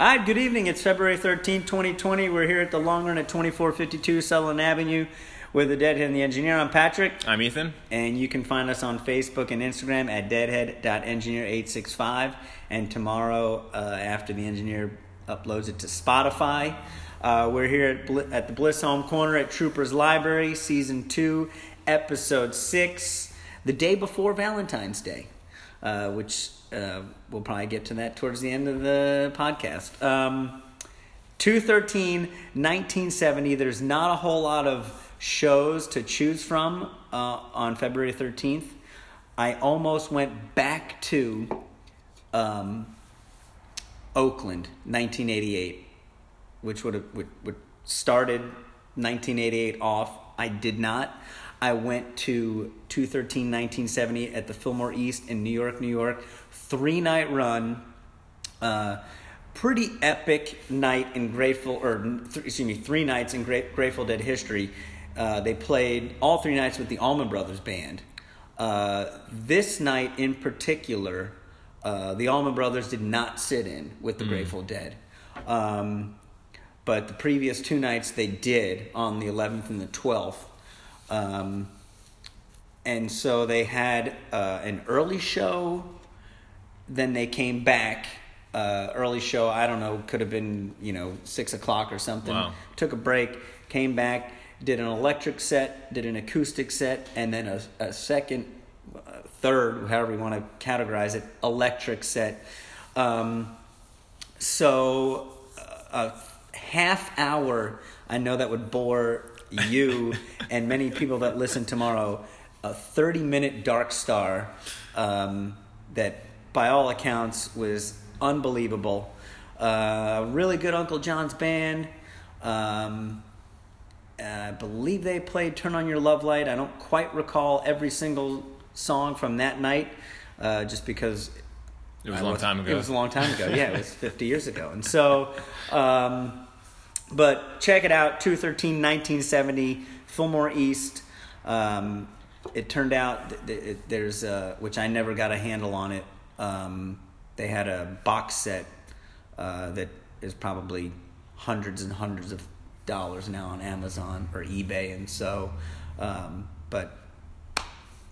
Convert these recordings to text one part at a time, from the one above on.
All right, good evening. It's February 13th, 2020. We're here at the long run at 2452 Sutherland Avenue with the Deadhead and the Engineer. I'm Patrick. I'm Ethan. And you can find us on Facebook and Instagram at deadhead.engineer865. And tomorrow, uh, after the engineer uploads it to Spotify, uh, we're here at, Bl- at the Bliss Home Corner at Troopers Library, Season 2, Episode 6, the day before Valentine's Day, uh, which uh, we'll probably get to that towards the end of the podcast. Um, 213, 1970, there's not a whole lot of shows to choose from uh, on February 13th. I almost went back to um, Oakland, 1988, which would have would, would started 1988 off. I did not. I went to 213 1970 at the Fillmore East in New York, New York. Three night run. Uh, pretty epic night in Grateful, or th- excuse me, three nights in Gra- Grateful Dead history. Uh, they played all three nights with the Allman Brothers Band. Uh, this night in particular, uh, the Allman Brothers did not sit in with the mm. Grateful Dead. Um, but the previous two nights they did on the 11th and the 12th. Um, and so they had uh, an early show, then they came back. Uh, early show, I don't know, could have been, you know, six o'clock or something. Wow. Took a break, came back, did an electric set, did an acoustic set, and then a, a second, uh, third, however you want to categorize it, electric set. Um, so uh, a half hour, I know that would bore you and many people that listen tomorrow a 30 minute Dark Star um, that, by all accounts, was unbelievable. Uh, really good Uncle John's band. Um, I believe they played Turn On Your Love Light. I don't quite recall every single song from that night, uh, just because. It was I a long time ago. It was a long time ago. Yeah, it was 50 years ago. And so. Um, but check it out 213 1970, Fillmore East. Um, it turned out that there's a, which I never got a handle on it. Um, they had a box set uh, that is probably hundreds and hundreds of dollars now on Amazon or eBay, and so, um, but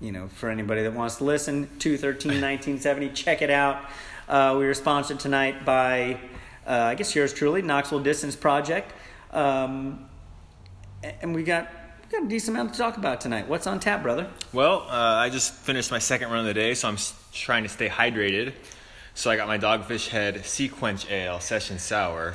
you know, for anybody that wants to listen, 213 1970, check it out. Uh, we were sponsored tonight by uh, I guess yours truly, Knoxville Distance Project. Um, and we got, we got a decent amount to talk about tonight. What's on tap, brother? Well, uh, I just finished my second run of the day, so I'm trying to stay hydrated. So I got my Dogfish Head SeaQuench Ale Session Sour.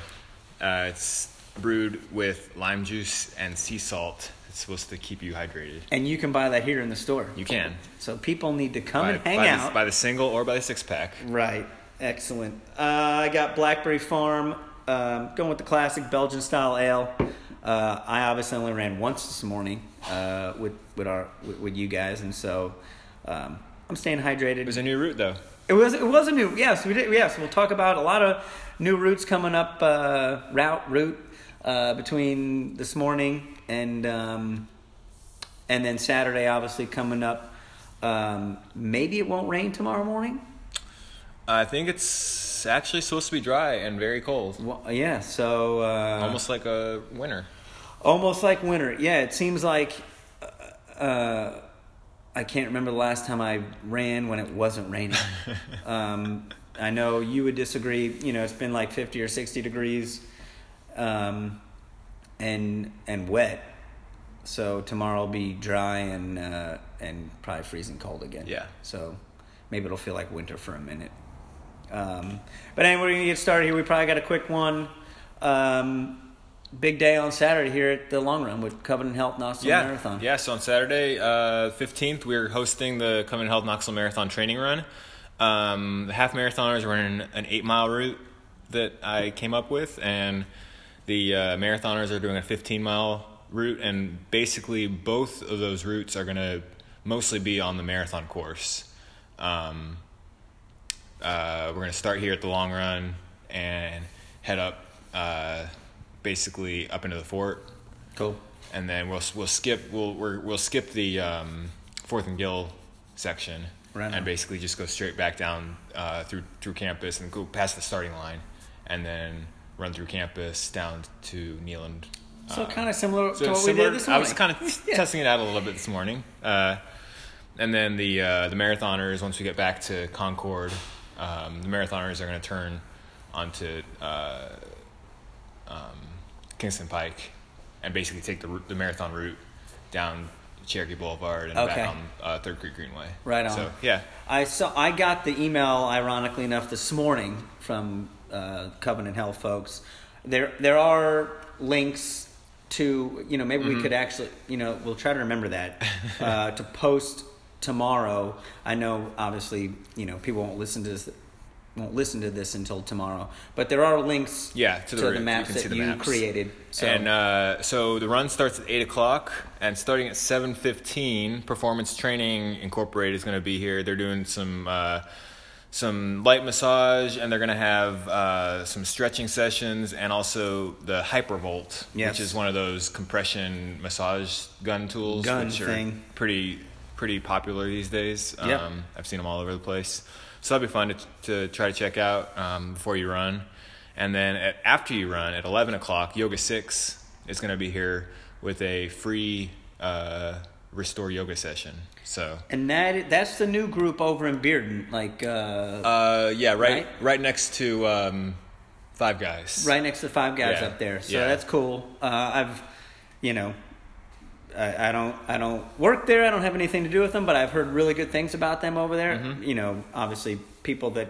Uh, it's brewed with lime juice and sea salt. It's supposed to keep you hydrated. And you can buy that here in the store. You can. So people need to come by, and hang by out. The, by the single or by the six pack. Right. Excellent. Uh, I got Blackberry Farm, um, going with the classic Belgian style ale. Uh, I obviously only ran once this morning uh, with with our with, with, you guys, and so um, I'm staying hydrated. It was a new route, though. It was it was a new yes we did yes we'll talk about a lot of new routes coming up uh, route route uh, between this morning and um, and then Saturday obviously coming up. Um, maybe it won't rain tomorrow morning. I think it's actually supposed to be dry and very cold. Well, yeah, so uh, almost like a winter. Almost like winter. Yeah, it seems like uh, uh, I can't remember the last time I ran when it wasn't raining. um, I know you would disagree. You know, it's been like fifty or sixty degrees, um, and and wet. So tomorrow will be dry and uh, and probably freezing cold again. Yeah. So maybe it'll feel like winter for a minute. Um, but anyway, we're going to get started here. We probably got a quick one. Um, big day on Saturday here at the long run with Covenant Health Knoxville yeah. Marathon. Yeah, so on Saturday, uh, 15th, we're hosting the Covenant Health Knoxville Marathon training run. Um, the half marathoners are running an eight mile route that I came up with, and the uh, marathoners are doing a 15 mile route. And basically, both of those routes are going to mostly be on the marathon course. Um, uh, we're going to start here at the long run and head up uh, basically up into the fort. Cool. And then we'll we'll skip we'll we will skip the um, Fourth and Gill section right and basically just go straight back down uh, through through campus and go past the starting line and then run through campus down to Neyland. So kind of similar So to what similar- we did this morning. I was kind of Yeah. testing it out a little bit this morning, uh, and then the uh, the marathoners. Once we get back to Concord, um, the marathoners are going to turn onto uh, um, Kingston Pike and basically take the the marathon route down Cherokee Boulevard and Okay. back on uh, Third Creek Greenway. Right on. So yeah, I saw. I got the email, ironically enough, this morning from uh, Covenant Health folks. There, there are links to. You know, maybe Mm-hmm. we could actually. You know, we'll try to remember that uh, to post tomorrow. I know, obviously, you know, people won't listen to this. Won't listen to this until tomorrow, but there are links. Yeah, to the route. You maps can that the you maps. created. So And uh, so the run starts at eight o'clock, and starting at seven fifteen, Performance Training Incorporated is going to be here. They're doing some uh, some light massage, and they're going to have uh, some stretching sessions, and also the Hypervolt, Yes. which is one of those compression massage gun tools, Gun which are pretty pretty popular these days. Um, I've seen them all over the place. So that'd be fun to, to try to check out um, before you run. And then at, after you run at 11 o'clock, Yoga 6 is going to be here with a free uh, Restore Yoga session. So, and that that's the new group over in Bearden, like uh, uh, yeah, right, Right? right, next to um, Five Guys. right next to Five Guys Yeah. up there. So Yeah. that's cool. Uh, I've, you know, I, I don't I don't work there. I don't have anything to do with them, but I've heard really good things about them over there. Mm-hmm. You know, obviously people that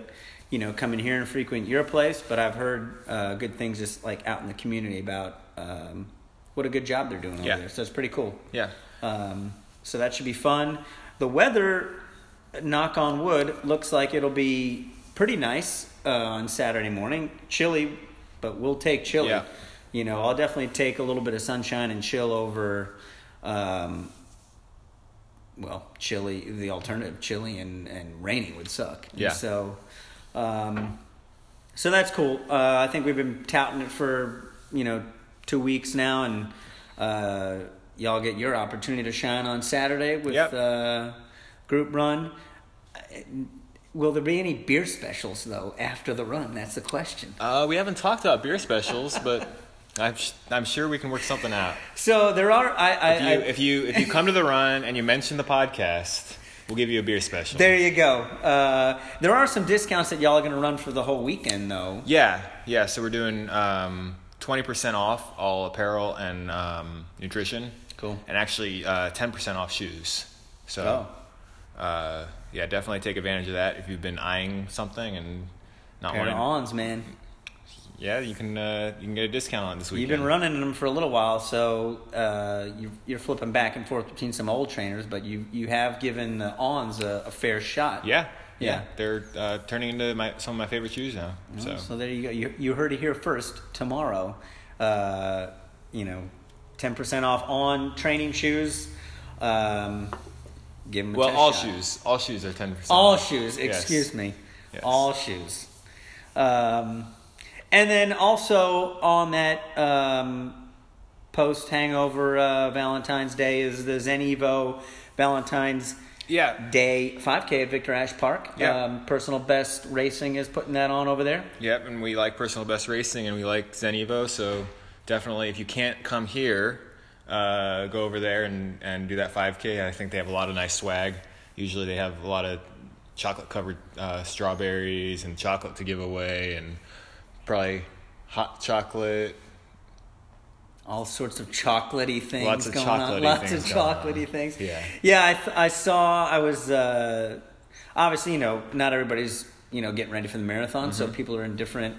you know come in here and frequent your place, but I've heard uh, good things just like out in the community about um, what a good job they're doing over there. So it's pretty cool. Yeah. Um, so that should be fun. The weather, knock on wood, looks like it'll be pretty nice uh, on Saturday morning. Chilly, but we'll take chilly. Yeah. You know, I'll definitely take a little bit of sunshine and chill over. Um, well, chilly. The alternative, chilly and, and rainy, would suck. And Yeah. So, um, so that's cool. Uh, I think we've been touting it for you know two weeks now, and uh, y'all get your opportunity to shine on Saturday with Yep. uh, group run. Will there be any beer specials though after the run? That's the question. Uh, we haven't talked about beer specials, but I'm, sh- I'm sure we can work something out. So there are. I, I, If you, I if you if you come to the run and you mention the podcast, we'll give you a beer special. there you go. Uh, there are some discounts that y'all are going to run for the whole weekend though. Yeah, yeah. So we're doing um, 20% off all apparel and um, nutrition. Cool. And actually uh, 10% off shoes. So, Oh. uh, yeah, definitely take advantage of that if you've been eyeing something and not Pair wanting. ons, man. Yeah, you can uh, you can get a discount on this this You've been running them for a little while, so uh, you, you're flipping back and forth between some old trainers, but you you have given the ons a, a fair shot. Yeah, Yeah. yeah. They're uh, turning into my, some of my favorite shoes now. So, So, there you go. You, you heard it here first. Tomorrow, uh, you know, ten percent off on training shoes. Um, give them well, all shot. shoes, all shoes are 10%. All off. shoes. Yes. Excuse me. Yes. All shoes. Um, and then also on that um, post hangover uh, Valentine's Day is the Zen Evo Valentine's Yeah, Day 5K at Victor Ashe Park. Yeah. Um, Personal Best Racing is putting that on over there. Yep, and we like personal best racing, and we like Zen Evo. So definitely, if you can't come here, uh, go over there and, and do that 5K. I think they have a lot of nice swag. Usually, they have a lot of chocolate covered uh, strawberries and chocolate to give away, and probably hot chocolate. all sorts of chocolatey things Lots of going on. Lots of chocolatey things. Yeah. Yeah, I, th- I saw. I was uh, obviously, you know, not everybody's you know getting ready for the marathon, so Mm-hmm. people are in different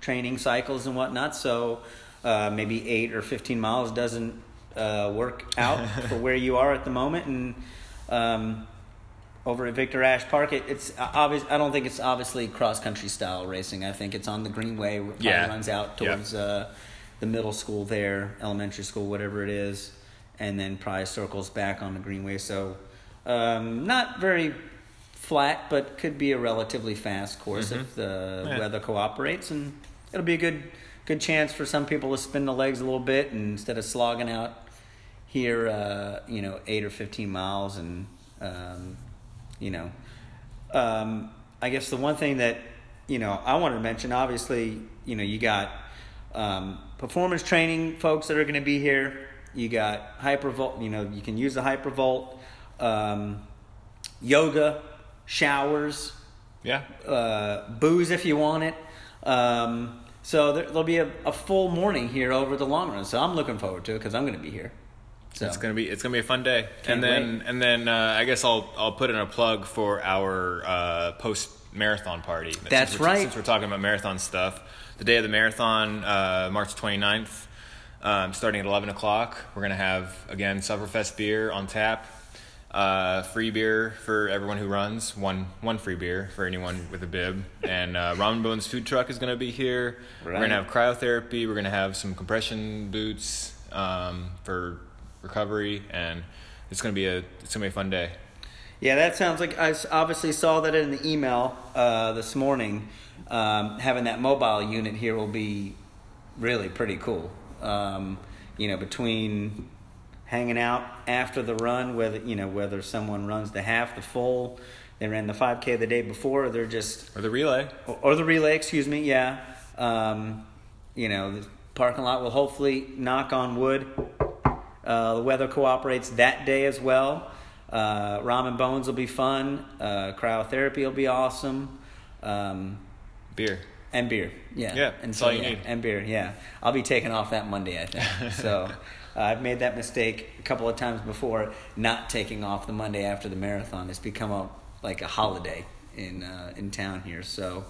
training cycles and whatnot. So uh, maybe eight or fifteen miles doesn't uh, work out for where you are at the moment, and. Um, over at Victor Ashe Park, it, it's obvious. I don't think it's obviously cross country style racing. I think it's on the Greenway. It Yeah. runs out towards uh, the middle school there, elementary school, whatever it is, and then probably circles back on the Greenway. So um, not very flat, but could be a relatively fast course if the Yeah. weather cooperates, and it'll be a good good chance for some people to spin the legs a little bit and instead of slogging out here, uh, you know, eight or fifteen miles, and um, you know, um, I guess the one thing that you know, I wanted to mention obviously, you know, you got um, performance training folks that are going to be here. You got hypervolt, you know, you can use the hypervolt, um, yoga, showers, Yeah. uh, booze if you want it. Um, so there, there'll be a, a full morning here over the long run. So I'm looking forward to it because I'm going to be here. So It's gonna be it's gonna be a fun day, Can't and then wait. and then uh, I guess I'll I'll put in a plug for our uh, post marathon party. Since That's we're- right. Since we're talking about marathon stuff, the day of the marathon, uh, March 29th, um, starting at 11 o'clock, we're gonna have again Summerfest beer on tap, uh, free beer for everyone who runs, one one free beer for anyone with a bib, and uh, Ramen Bones food truck is gonna be here. We're gonna have cryotherapy. We're gonna have some compression boots um, for recovery, and it's gonna be a it's gonna be a fun day. Yeah, that sounds like I obviously saw that in the email uh, this morning. Um, having that mobile unit here will be really pretty cool. Um, you know, between hanging out after the run, whether you know whether someone runs the half, the full, they ran the 5K the day before, or they're just Or the relay. or, or the relay, excuse me. Yeah, um, you know, the parking lot will hopefully knock on wood. Uh, the weather cooperates that day as well. Uh, ramen bones will be fun. Uh, cryotherapy will be awesome. Um, Beer. and beer, yeah, Yeah, and that's all you yeah, need. And beer, yeah. I'll be taking off that Monday, I think. so uh, I've made that mistake a couple of times before, not taking off the Monday after the marathon. It's become a like a holiday in uh, in town here. So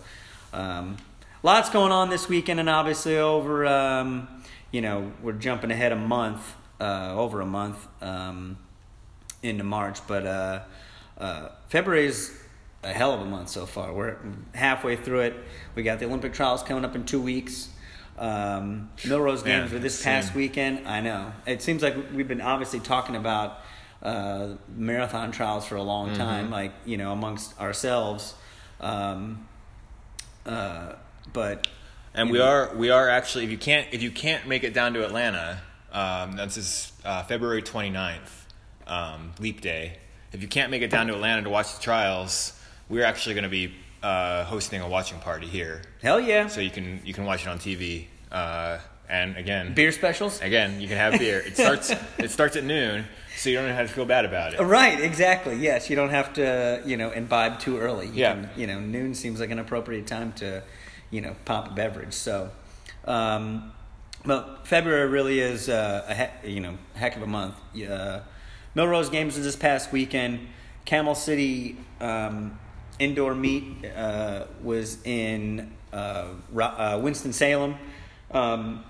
um, lots going on this weekend, and obviously over, um, you know, we're jumping ahead a month, uh, over a month um, into March, but uh, uh, February is a hell of a month so far. We're halfway through it. We got the Olympic trials coming up in two weeks. Um, Millrose games were this past soon. weekend. I know. It seems like we've been obviously talking about uh, marathon trials for a long Mm-hmm. time, like you know, amongst ourselves. Um, uh, but And we are we are actually if you can't if you can't make it down to Atlanta, um, that's is uh, February 29th, um, Leap Day. If you can't make it down to Atlanta to watch the trials, we're actually going to be uh, hosting a watching party here, hell yeah, so you can you can watch it on TV. Uh, and again, beer specials. again, you can have beer. It starts it starts at noon, so you don't have to feel bad about it. Right, exactly. Yes, you don't have to, you know, imbibe too early. You Yeah. can, you know, noon seems like an appropriate time to, you know, pop a beverage. So, um, but February really is uh, a he- you know heck of a month. Uh, Millrose Games was this past weekend. Camel City um, indoor meet uh, was in uh, Ro- uh, Winston Salem. Um,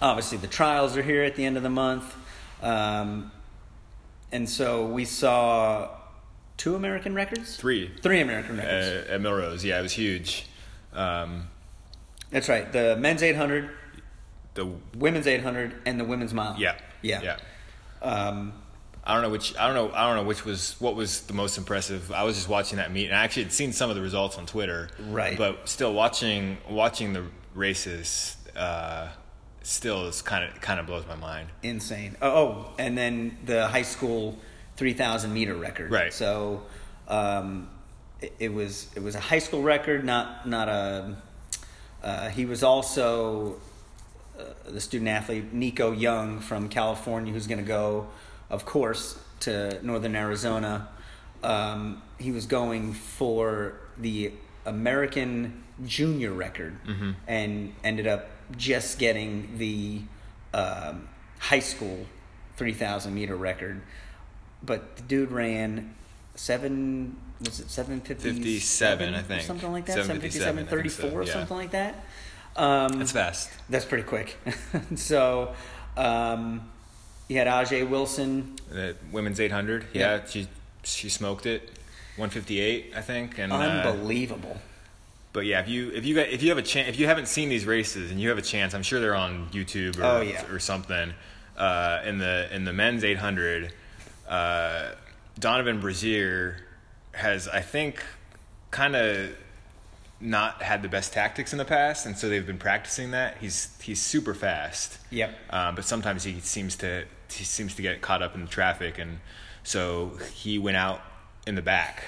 obviously, the trials are here at the end of the month. Um, and so we saw two American records? Three Three American uh, records. at Millrose, yeah, it was huge. Um, That's right. The men's 800, the women's 800, and the women's mile. yeah Yeah. yeah. Um, I don't know which I don't know I don't know which was what was the most impressive. I was just watching that meet and I actually had seen some of the results on Twitter. Right. But still watching watching the races uh, still is kind of kind of blows my mind. insane. Oh, oh, and then the high school 3,000 meter record. Right. So um, it, it was it was a high school record, not not a. Uh, he was also the student athlete Nico Young from California, who's going to go, of course, to Northern Arizona. Um, he was going for the American junior record and ended up just getting the um, high school 3,000 meter record. But the dude ran seven, was it 757? 57, I think. Something like that? 757, 757, I think so, 34, yeah. something like that. Um, That's fast. that's pretty quick. so, um, you had Ajeé Wilson. The women's 800, yeah, Yeah. she she smoked it. 158, I think, and uh, Unbelievable. But yeah, if you if you got if you have a chance if you haven't seen these races and you have a chance, I'm sure they're on YouTube or Oh, yeah. or something. Uh, in the in the men's 800, uh, Donavan Brazier has I think kind of not had the best tactics in the past, and so they've been practicing that. He's he's super fast. Yep. Um, but sometimes he seems to he seems to get caught up in the traffic, and so he went out in the back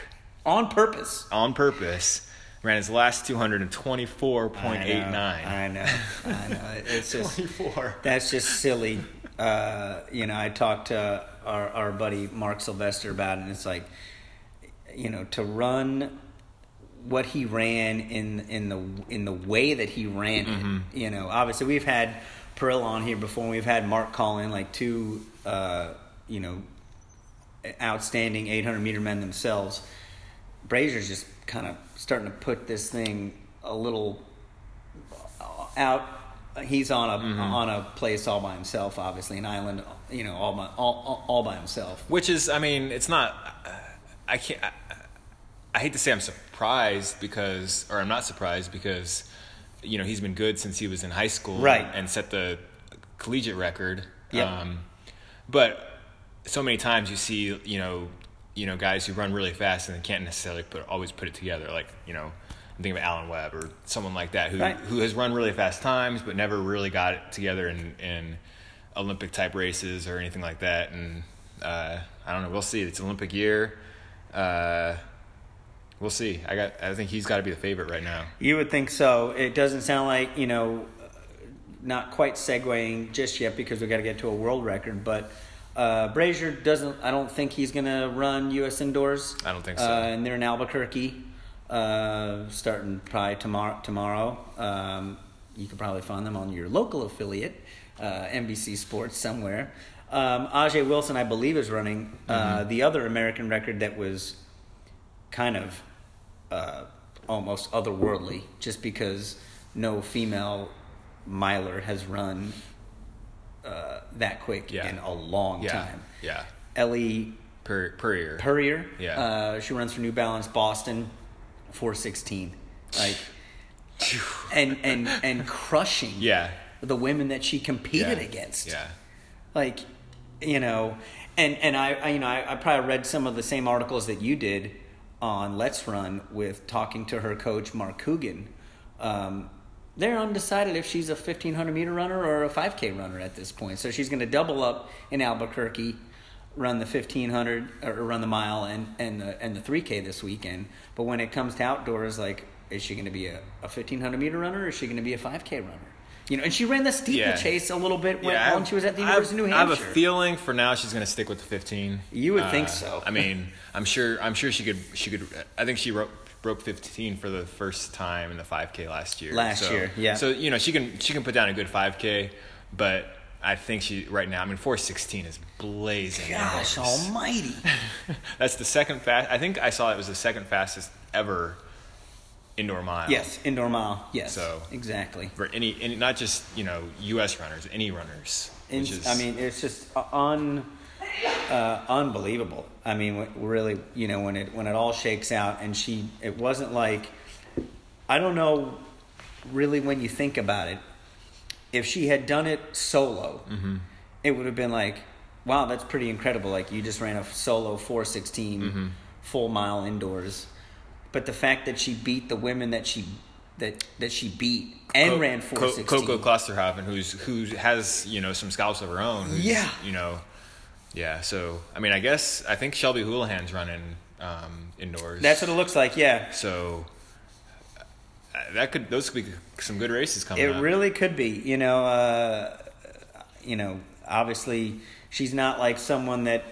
On purpose. on purpose ran his last 224.89. I know. I know. It's just 24. that's just silly. Uh, you know, I talked to our our buddy Mark Sylvester about it, and it's like, you know, to run what he ran in in the in the way that he ran it. You know, obviously we've had Pearl on here before. and We've had Mark call in like two, uh, you know, outstanding 800 meter men themselves. Brazier's just kind of starting to put this thing a little out. He's on a on a place all by himself, obviously an island, you know, all by all, all, all by himself. Which is, I mean, it's not. I can't. I, I hate to say I'm surprised because, or I'm not surprised because, you know, he's been good since he was in high school, Right. And set the collegiate record. Yep. Um, but so many times you see, you know, you know, guys who run really fast and they can't necessarily put always put it together. Like, you know, I'm thinking of Alan Webb or someone like that who Right. who has run really fast times but never really got it together in in Olympic type races or anything like that. And uh, I don't know. We'll see. It's Olympic year. Uh, we'll see. I got. I think he's got to be the favorite right now. You would think so. It doesn't sound like you know, not quite segueing just yet because we got to get to a world record. But uh, Brazier doesn't. I don't think he's going to run U.S. indoors. I don't think so. Uh, and they're in Albuquerque, uh, starting probably tomorrow. Tomorrow, um, you could probably find them on your local affiliate, uh, NBC Sports somewhere. Um, Ajeé Wilson, I believe, is running uh, Mm-hmm. the other American record that was kind of uh, almost otherworldly, just because no female miler has run uh, that quick Yeah. in a long Yeah. time. Yeah. Ellie Per per year. Purrier, Yeah. uh, she runs for New Balance Boston, four sixteen, like, and and and crushing yeah. the women that she competed yeah. against Yeah. like you know and and I, I you know I, I probably read some of the same articles that you did on Let's Run with talking to her coach Mark Coogan. Um, they're undecided if she's a 1500 meter runner or a 5K runner at this point. So she's going to double up in Albuquerque, run the 1500 or run the mile and and the and the 3K this weekend. But when it comes to outdoors, like, is she going to be a, a 1500 meter runner or is she going to be a 5K runner? You know, and she ran the steeplechase a little bit when, Yeah, when she was at the University of New Hampshire. I have a feeling for now she's going to stick with the 15. You would think uh, so. I mean, I'm sure. I'm sure she could. She could. I think she wrote, broke 15 for the first time in the 5K last year. Last So- year, yeah. So you know she can she can put down a good 5K, but I think she right now. I mean, 416 is blazing. Gosh almighty. That's the second fast. I think I saw it was the second fastest ever indoor mile. yes, indoor mile. Yes. So- exactly. For any, any, not just you know U.S. runners, any runners. In, Which is, I mean, it's just un, uh, unbelievable. I mean, really, you know, when it when it all shakes out, and she, it wasn't like, I don't know, really, when you think about it, if she had done it solo, Mm-hmm. it would have been like, wow, that's pretty incredible. Like you just ran a solo 416 Mm-hmm. full mile indoors, but the fact that she beat the women that she that that she beat and Co- ran Co- 416. Koko Klosterhalfen, who's who has you know some scalps of her own. Yeah. you know, yeah. So I mean, I guess I think Shelby Houlihan's running um, indoors. That's what it looks like. Yeah, so. uh, That could those could be some good races coming it up. really could be. You know, uh, you know, obviously she's not like someone that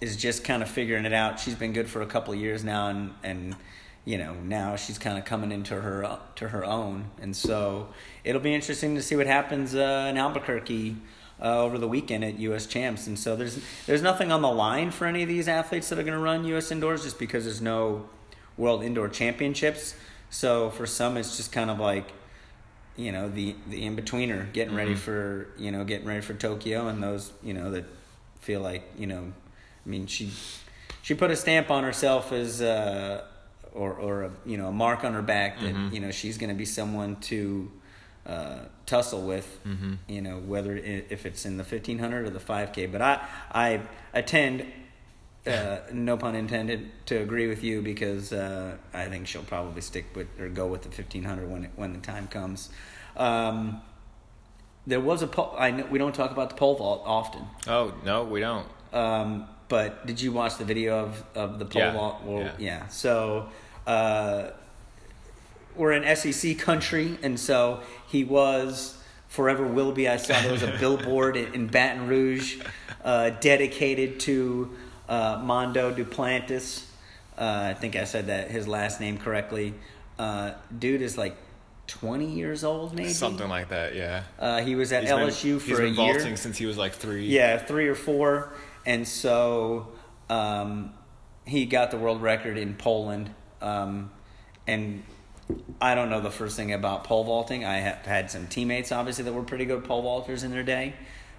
is just kind of figuring it out. She's been good for a couple of years now, and and you know now she's kind of coming into her to her own, and so it'll be interesting to see what happens uh, in Albuquerque. Uh, over the weekend at U.S. Champs, and so there's there's nothing on the line for any of these athletes that are going to run U.S. indoors, just because there's no World Indoor Championships. So for some, it's just kind of like you know the the in betweener getting ready for you know getting ready for Tokyo and those you know that feel like you know I mean she she put a stamp on herself as uh or or a, you know a mark on her back that you know she's going to be someone to uh, tussle with you know whether i if it's in the 1500 or the 5k but I I attend uh, no pun intended, to agree with you because uh, I think she'll probably stick with or go with the fifteen hundred when it, when the time comes. Um, there was a pole. I know we don't talk about the pole vault often, Oh no, we don't. um, but did you watch the video of, of the pole Yeah, vault? Well, yeah. yeah. So uh, we're in SEC country, and so he was forever will be. I saw there was a billboard in, Baton Rouge uh, dedicated to uh, Mondo Duplantis. Uh, I think I said that his last name correctly. Uh, dude is like 20 years old, maybe Something like that, yeah. Uh, he was at He's been- LSU he's for a been year. vaulting since he was like three. Yeah, three or four, and so um, he got the world record in Poland. Um, and I don't know the first thing about pole vaulting. I have had some teammates, obviously, that were pretty good pole vaulters in their day.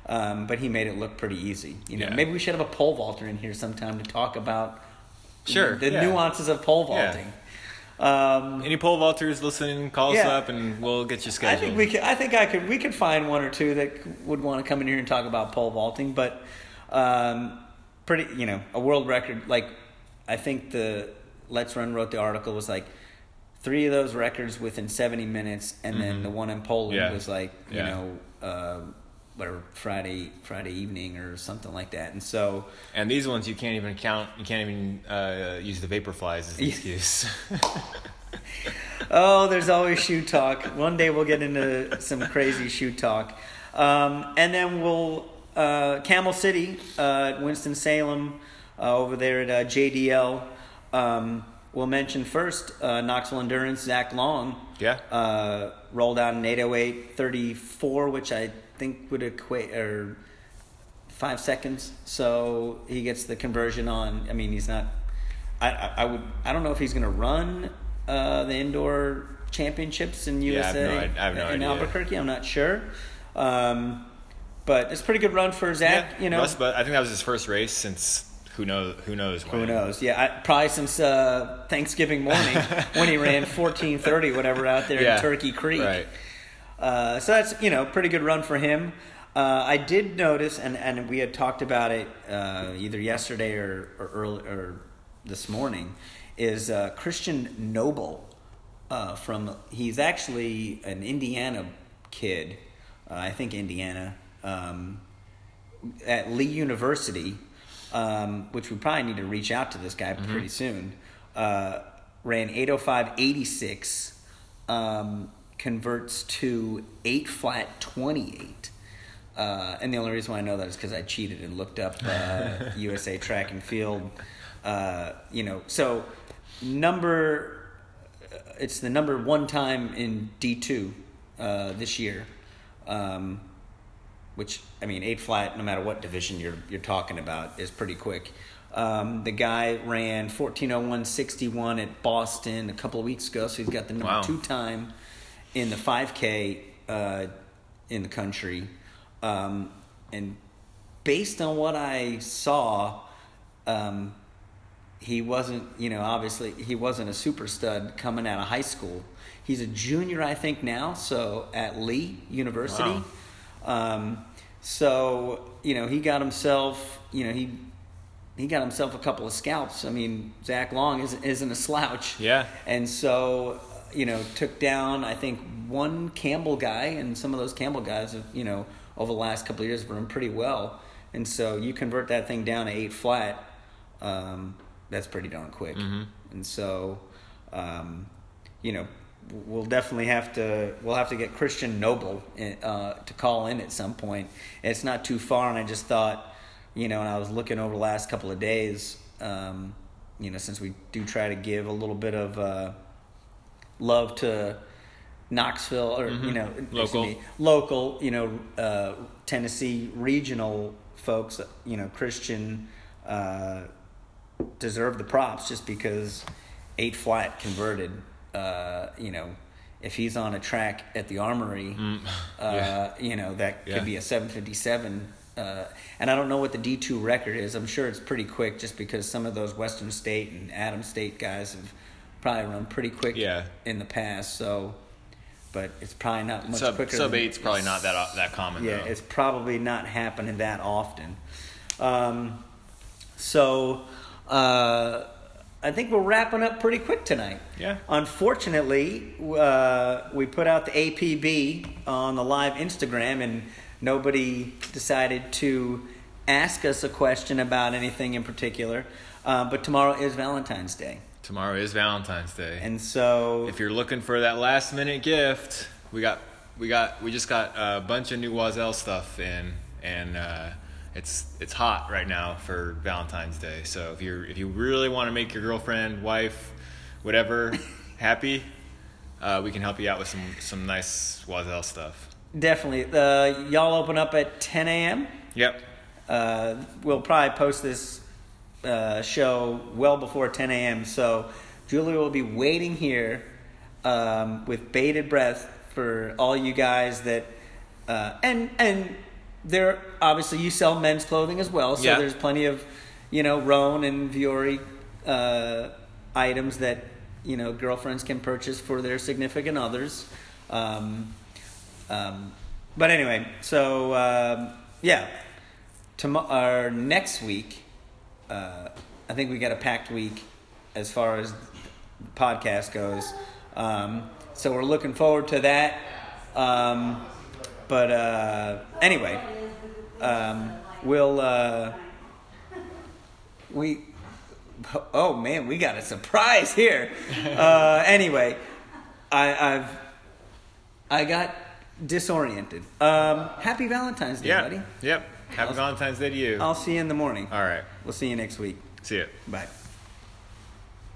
Um, but he made it look pretty easy. You know, Yeah. maybe we should have a pole vaulter in here sometime to talk about Sure, the yeah. nuances of pole Yeah. vaulting. Um, Any pole vaulters listening, call us up and we'll get you scheduled. I think we could. I think I could. We could find one or two that would want to come in here and talk about pole vaulting. But um, pretty, you know, a world record. Like I think the Let's Run wrote the article was like three of those records within seventy minutes, and then the one in Poland Mm-hmm. Yeah. was like you Yeah. know. Uh, whatever Friday Friday evening or something like that, and so And these ones you can't even count. You can't even uh, use the vapor flies as an excuse. Oh, there's always shoe talk. One day we'll get into some crazy shoe talk. Um, and then we'll, uh, Camel City, uh, at Winston-Salem, uh, over there at uh, JDL. Um, we'll mention first uh, Knoxville Endurance, Zach Long. Yeah. Uh, rolled out an 808.34, which I think would equate, or five seconds. So he gets the conversion on. I mean, he's not. I I, I would. I don't know if he's going to run uh, the indoor championships in Yeah, I have USA no I have no in idea. Albuquerque. I'm not sure. Um, but it's a pretty good run for Zach. yeah, you know, Russ, but I think that was his first race since who knows who knows when. who knows? Yeah, I, probably since uh, Thanksgiving morning when he ran 14:30, whatever, out there Yeah, in Turkey Creek. Right. Uh, so that's you know pretty good run for him. Uh, I did notice, and, and we had talked about it uh, either yesterday or or, early, or this morning, is uh, Christian Noble uh, from he's actually an Indiana kid, uh, I think Indiana, um, at Lee University, um, which we probably need to reach out to this guy pretty soon. Uh, ran 805.86, um, converts to 8 flat 28. Uh, and the only reason why I know that is because I cheated and looked up uh, USA track and field. Uh, you know, so number, it's the number one time in D2 uh, this year. Um, which I mean, eight flat, no matter what division you're you're talking about, is pretty quick. Um, the guy ran 1401.61 at Boston a couple of weeks ago, so he's got the number Wow. two time in the 5K uh, in the country. Um, and based on what I saw, um, he wasn't, you know, obviously he wasn't a super stud coming out of high school. He's a junior, I think, now, so at Lee University. Wow. Um, so you know, he got himself, you know, he he got himself a couple of scalps. I mean, Zach Long isn't, isn't a slouch. Yeah. And so, you know, took down I think one Campbell guy, and some of those Campbell guys have, you know, over the last couple of years have run pretty well. And so you convert that thing down to eight flat, um, that's pretty darn quick. And so, um, you know, we'll definitely have to we'll have to get Christian Noble uh, to call in at some point. It's not too far, and I just thought, you know, and I was looking over the last couple of days, um, you know, since we do try to give a little bit of uh, love to Knoxville or you know Local. me, local, you know, uh, Tennessee regional folks, you know, Christian. Uh, deserve the props just because eight flat converted. Uh, you know, if he's on a track at the Armory, uh, yeah. you know that could Yeah. be a seven fifty seven. Uh, and I don't know what the D two record is. I'm sure it's pretty quick, just because some of those Western State and Adams State guys have probably run pretty quick Yeah. in the past. So, but it's probably not much Sub quicker. sub eight's probably not that that common. yeah, though. it's probably not happening that often. Um, so uh, I think we're wrapping up pretty quick tonight. Yeah. Unfortunately, uh, we put out the APB on the live Instagram, and nobody decided to ask us a question about anything in particular. Uh, but tomorrow is Valentine's Day. Tomorrow is Valentine's Day. And so if you're looking for that last minute gift, we got we got we just got a bunch of new Oiselle stuff in, and uh, it's it's hot right now for Valentine's Day. So if you're if you really want to make your girlfriend, wife, whatever happy, uh, we can help you out with some some nice Oiselle stuff. definitely, uh, y'all open up at 10 a.m. Yep. Uh, we'll probably post this uh, show well before 10 a.m. So Julia will be waiting here um, with bated breath for all you guys that, uh, and and there obviously you sell men's clothing as well. So Yeah. there's plenty of, you know, Rhone and Vuori uh, items that you know girlfriends can purchase for their significant others. Um, um, but anyway, so um, yeah, tomorrow or next week, uh, I think we got a packed week as far as podcast goes. Um, so we're looking forward to that. Um, but uh, anyway, um, we'll uh, we. Oh man, we got a surprise here. uh, anyway, I, I've I got disoriented. Um, happy Valentine's Day, Yeah. buddy. Yep. Happy Valentine's Day to you. I'll see you in the morning. All right. We'll see you next week. See ya. Bye.